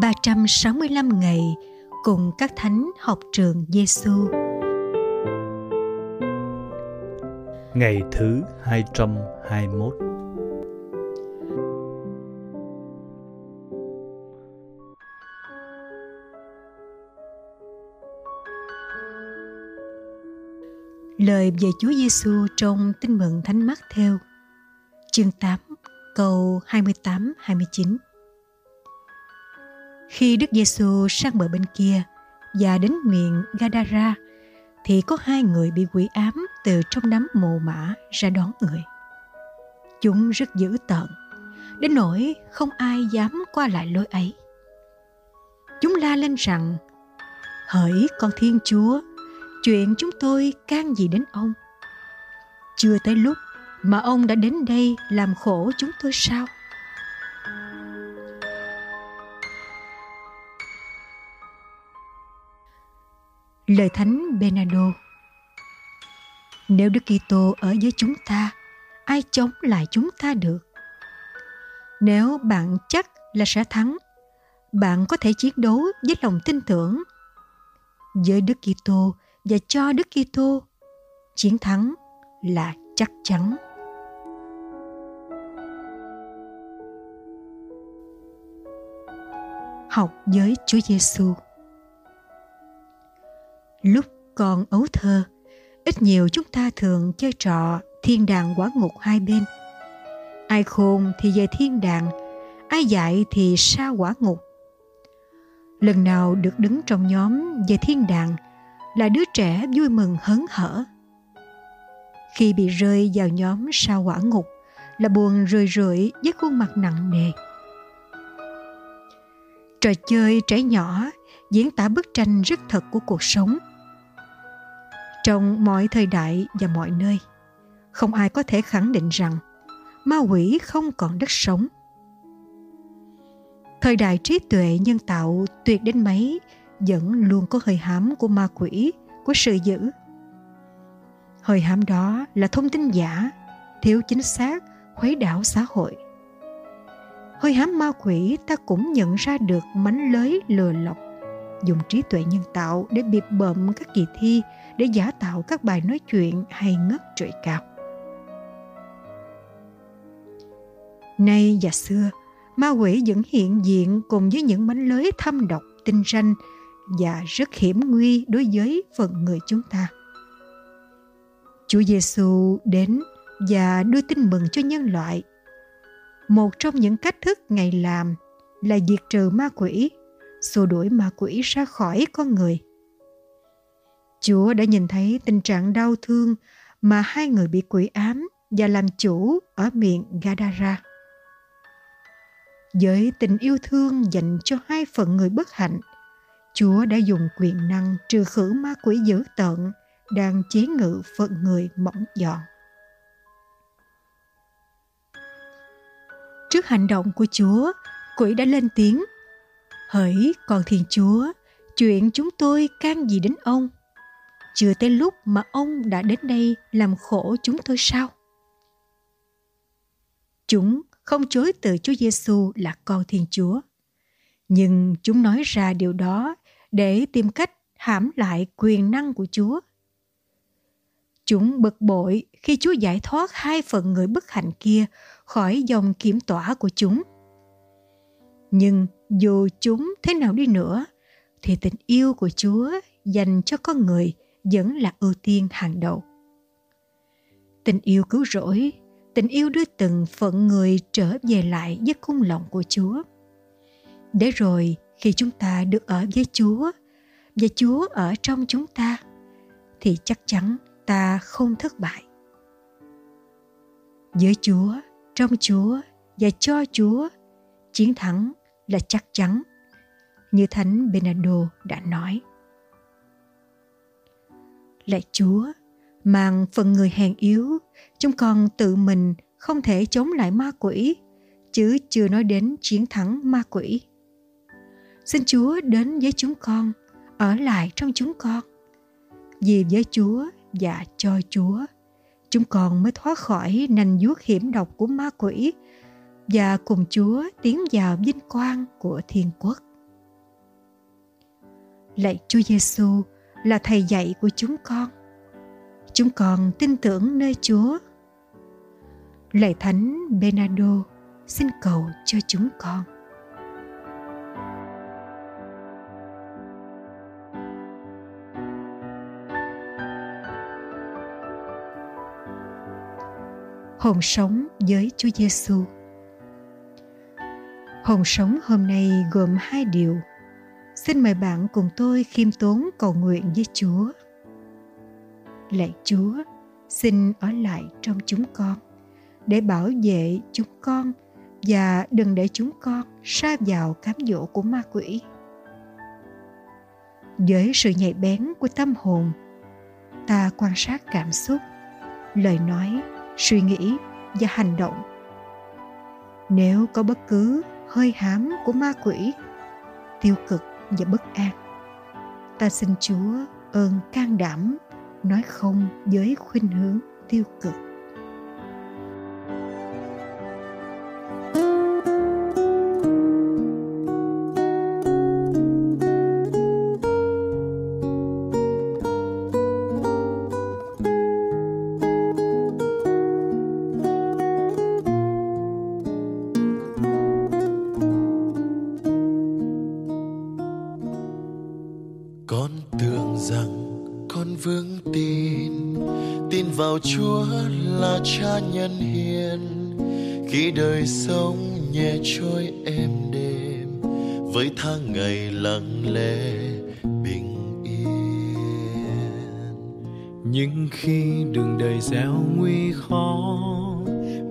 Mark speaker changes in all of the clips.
Speaker 1: 365 ngày cùng các thánh học trường Giêsu.
Speaker 2: Ngày thứ 221
Speaker 1: Lời về Chúa Giêsu trong Tin mừng Thánh Mát theo chương 8 câu 28 29. Khi Đức Giêsu sang bờ bên kia và đến miền Gadara thì có hai người bị quỷ ám từ trong đám mồ mã ra đón người. Chúng rất dữ tợn, đến nỗi không ai dám qua lại lối ấy. Chúng la lên rằng, hỡi con Thiên Chúa, chuyện chúng tôi can gì đến ông? Chưa tới lúc mà ông đã đến đây làm khổ chúng tôi sao? Lời Thánh benado Nếu Đức Kitô ở với chúng ta, ai chống lại chúng ta được? Nếu bạn chắc là sẽ thắng, bạn có thể chiến đấu với lòng tin tưởng. Với Đức Kitô và cho Đức Kitô, chiến thắng là chắc chắn. Học với Chúa Giêsu. Lúc còn ấu thơ, ít nhiều chúng ta thường chơi trò thiên đàng quả ngục hai bên. Ai khôn thì về thiên đàng, ai dạy thì xa quả ngục. Lần nào được đứng trong nhóm về thiên đàng là đứa trẻ vui mừng hớn hở. Khi bị rơi vào nhóm sa quả ngục là buồn rười rượi với khuôn mặt nặng nề. Trò chơi trẻ nhỏ diễn tả bức tranh rất thật của cuộc sống trong mọi thời đại và mọi nơi. Không ai có thể khẳng định rằng ma quỷ không còn đất sống. Thời đại trí tuệ nhân tạo tuyệt đến mấy vẫn luôn có hơi hám của ma quỷ, của sự dữ. Hơi hám đó là thông tin giả, thiếu chính xác, khuấy đảo xã hội. Hơi hám ma quỷ ta cũng nhận ra được mánh lới lừa lọc dùng trí tuệ nhân tạo để bịp bợm các kỳ thi để giả tạo các bài nói chuyện hay ngất trội cao. Nay và xưa, ma quỷ vẫn hiện diện cùng với những mánh lưới thâm độc, tinh ranh và rất hiểm nguy đối với phận người chúng ta. Chúa Giêsu đến và đưa tin mừng cho nhân loại. Một trong những cách thức Ngài làm là diệt trừ ma quỷ xua đuổi ma quỷ ra khỏi con người. Chúa đã nhìn thấy tình trạng đau thương mà hai người bị quỷ ám và làm chủ ở miền Gadara. Với tình yêu thương dành cho hai phận người bất hạnh, Chúa đã dùng quyền năng trừ khử ma quỷ dữ tợn đang chế ngự phận người mỏng dọn. Trước hành động của Chúa, quỷ đã lên tiếng Hỡi con Thiên Chúa, chuyện chúng tôi can gì đến ông? Chưa tới lúc mà ông đã đến đây làm khổ chúng tôi sao? Chúng không chối từ Chúa Giêsu là con Thiên Chúa. Nhưng chúng nói ra điều đó để tìm cách hãm lại quyền năng của Chúa. Chúng bực bội khi Chúa giải thoát hai phần người bất hạnh kia khỏi dòng kiểm tỏa của chúng. Nhưng dù chúng thế nào đi nữa, thì tình yêu của chúa dành cho con người vẫn là ưu tiên hàng đầu. Tình yêu cứu rỗi, tình yêu đưa từng phận người trở về lại với cung lòng của chúa. Để rồi khi chúng ta được ở với chúa, và chúa ở trong chúng ta, thì chắc chắn ta không thất bại. Với chúa, trong chúa và cho chúa, chiến thắng là chắc chắn, như Thánh Bernardo đã nói. Lạy Chúa, mang phần người hèn yếu, chúng con tự mình không thể chống lại ma quỷ, chứ chưa nói đến chiến thắng ma quỷ. Xin Chúa đến với chúng con, ở lại trong chúng con. Vì với Chúa và cho Chúa, chúng con mới thoát khỏi nành vuốt hiểm độc của ma quỷ và cùng Chúa tiến vào vinh quang của thiên quốc. Lạy Chúa Giêsu là thầy dạy của chúng con. Chúng con tin tưởng nơi Chúa. Lạy Thánh Bernardo, xin cầu cho chúng con. Hồn sống với Chúa Giêsu. Hồn sống hôm nay gồm hai điều. Xin mời bạn cùng tôi khiêm tốn cầu nguyện với Chúa. Lạy Chúa, xin ở lại trong chúng con để bảo vệ chúng con và đừng để chúng con sa vào cám dỗ của ma quỷ. Với sự nhạy bén của tâm hồn, ta quan sát cảm xúc, lời nói, suy nghĩ và hành động. Nếu có bất cứ hơi hám của ma quỷ, tiêu cực và bất an, ta xin Chúa ơn can đảm nói không với khuynh hướng tiêu cực.
Speaker 3: Vào Chúa là cha nhân hiền. Khi đời sống nhẹ trôi êm đềm, với tháng ngày lặng lẽ, bình yên.
Speaker 2: Nhưng khi đường đời gieo nguy khó,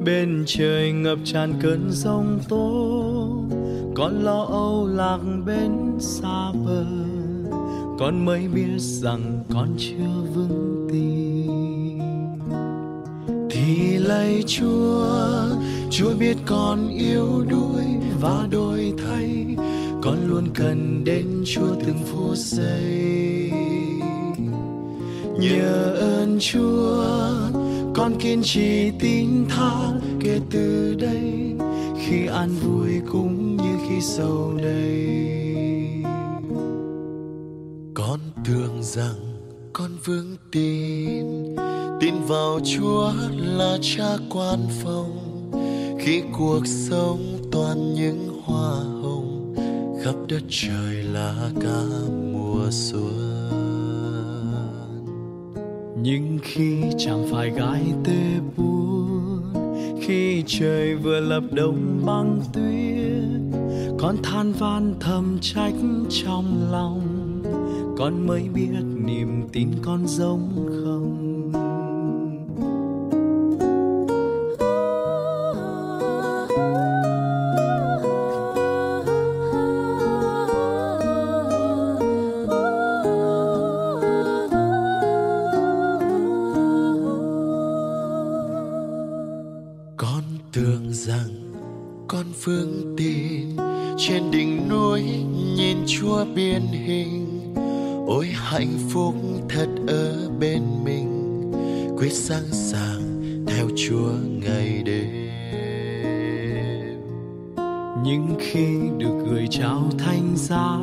Speaker 2: bên trời ngập tràn cơn giông tố, con lo âu lạc bên xa bờ con mới biết rằng con chưa vững tin
Speaker 3: thì lạy chúa chúa biết con yếu đuối và đổi thay, con luôn cần đến chúa từng phút giây. Nhờ ơn chúa, con kiên trì tin tha kể từ đây, khi an vui cũng như khi sầu đầy. Con tưởng rằng con vững tin tin vào chúa là cha quan phòng. Khi cuộc sống toàn những hoa hồng, khắp đất trời là cả mùa xuân.
Speaker 2: Nhưng khi chẳng phải gái tê buồn, khi trời vừa lập đông băng tuyết, con than van thầm trách trong lòng, con mới biết niềm tin con giống không.
Speaker 3: Phương tin trên đỉnh núi nhìn chúa biên hình. Ôi hạnh phúc thật ở bên mình. Quyết sẵn sàng theo chúa ngày đêm.
Speaker 2: Nhưng khi được gửi trao thanh giá,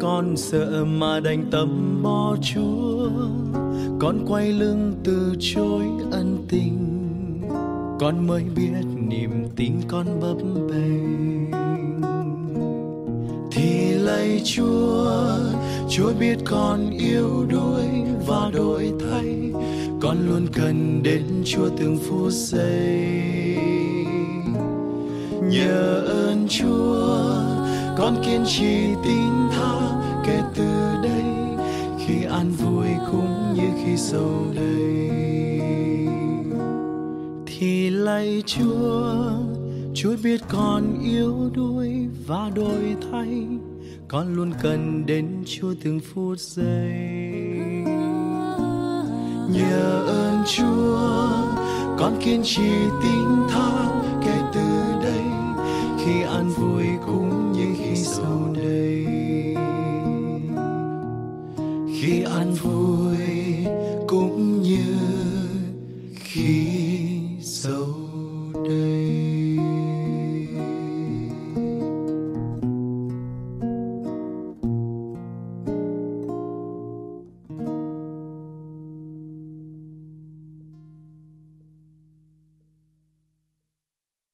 Speaker 2: con sợ mà đành tâm bỏ chúa. Con quay lưng từ chối ân tình con mới biết niềm tin con bấp bênh.
Speaker 3: Thì lạy chúa chúa biết con yếu đuối và đổi thay. Con luôn cần đến chúa từng phút giây. Nhờ ơn chúa, con kiên trì tin tha kể từ đây. Khi an vui cũng như khi sầu đây
Speaker 2: thì lạy chúa. Chúa biết con yếu đuối và đổi thay. Con luôn cần đến chúa từng phút giây.
Speaker 3: Nhờ ơn chúa, con kiên trì tin tha kể từ đây. Khi an vui cũng như khi sau đây khi an vui cũng như khi